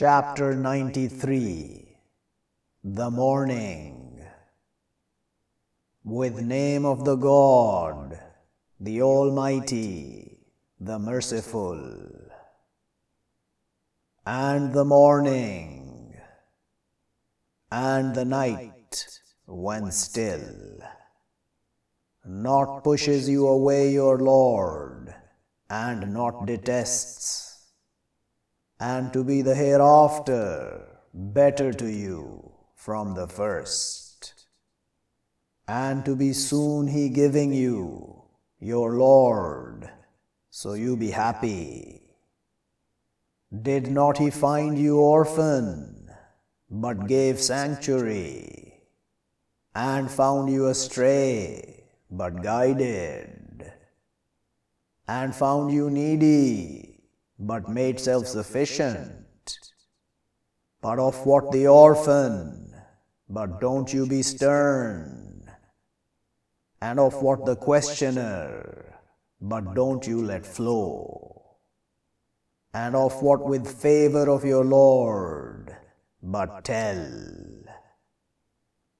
Chapter 93 The Morning With name of the God, the Almighty, the Merciful. And the morning, and the night when still, not pushes you away your Lord, and not detests and to be the hereafter better to you from the first, and to be soon He giving you your Lord, so you be happy. Did not He find you orphan, but gave sanctuary, and found you astray, but guided, and found you needy, but made self sufficient. But of what the orphan, but don't you be stern. And of what the questioner, but don't you let flow. And of what with favor of your Lord, but tell.